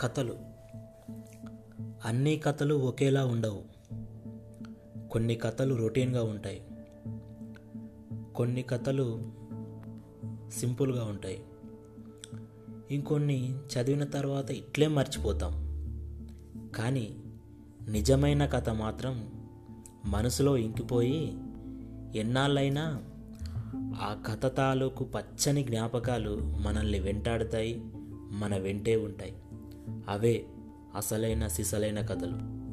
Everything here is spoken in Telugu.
కథలు. అన్ని కథలు ఒకేలా ఉండవు. కొన్ని కథలు రొటీన్గా ఉంటాయి. కొన్ని కథలు సింపుల్గా ఉంటాయి. ఇంకొన్ని చదివిన తర్వాత ఇట్లే మర్చిపోతాం. కానీ నిజమైన కథ మాత్రం మనసులో ఇంకిపోయి ఎన్నాళ్ళైనా ఆ కథ తాలూకు పచ్చని జ్ఞాపకాలు మనల్ని వెంటాడుతాయి మన వెంటే ఉంటాయి. అవే అసలైన సిసలైన కథలు.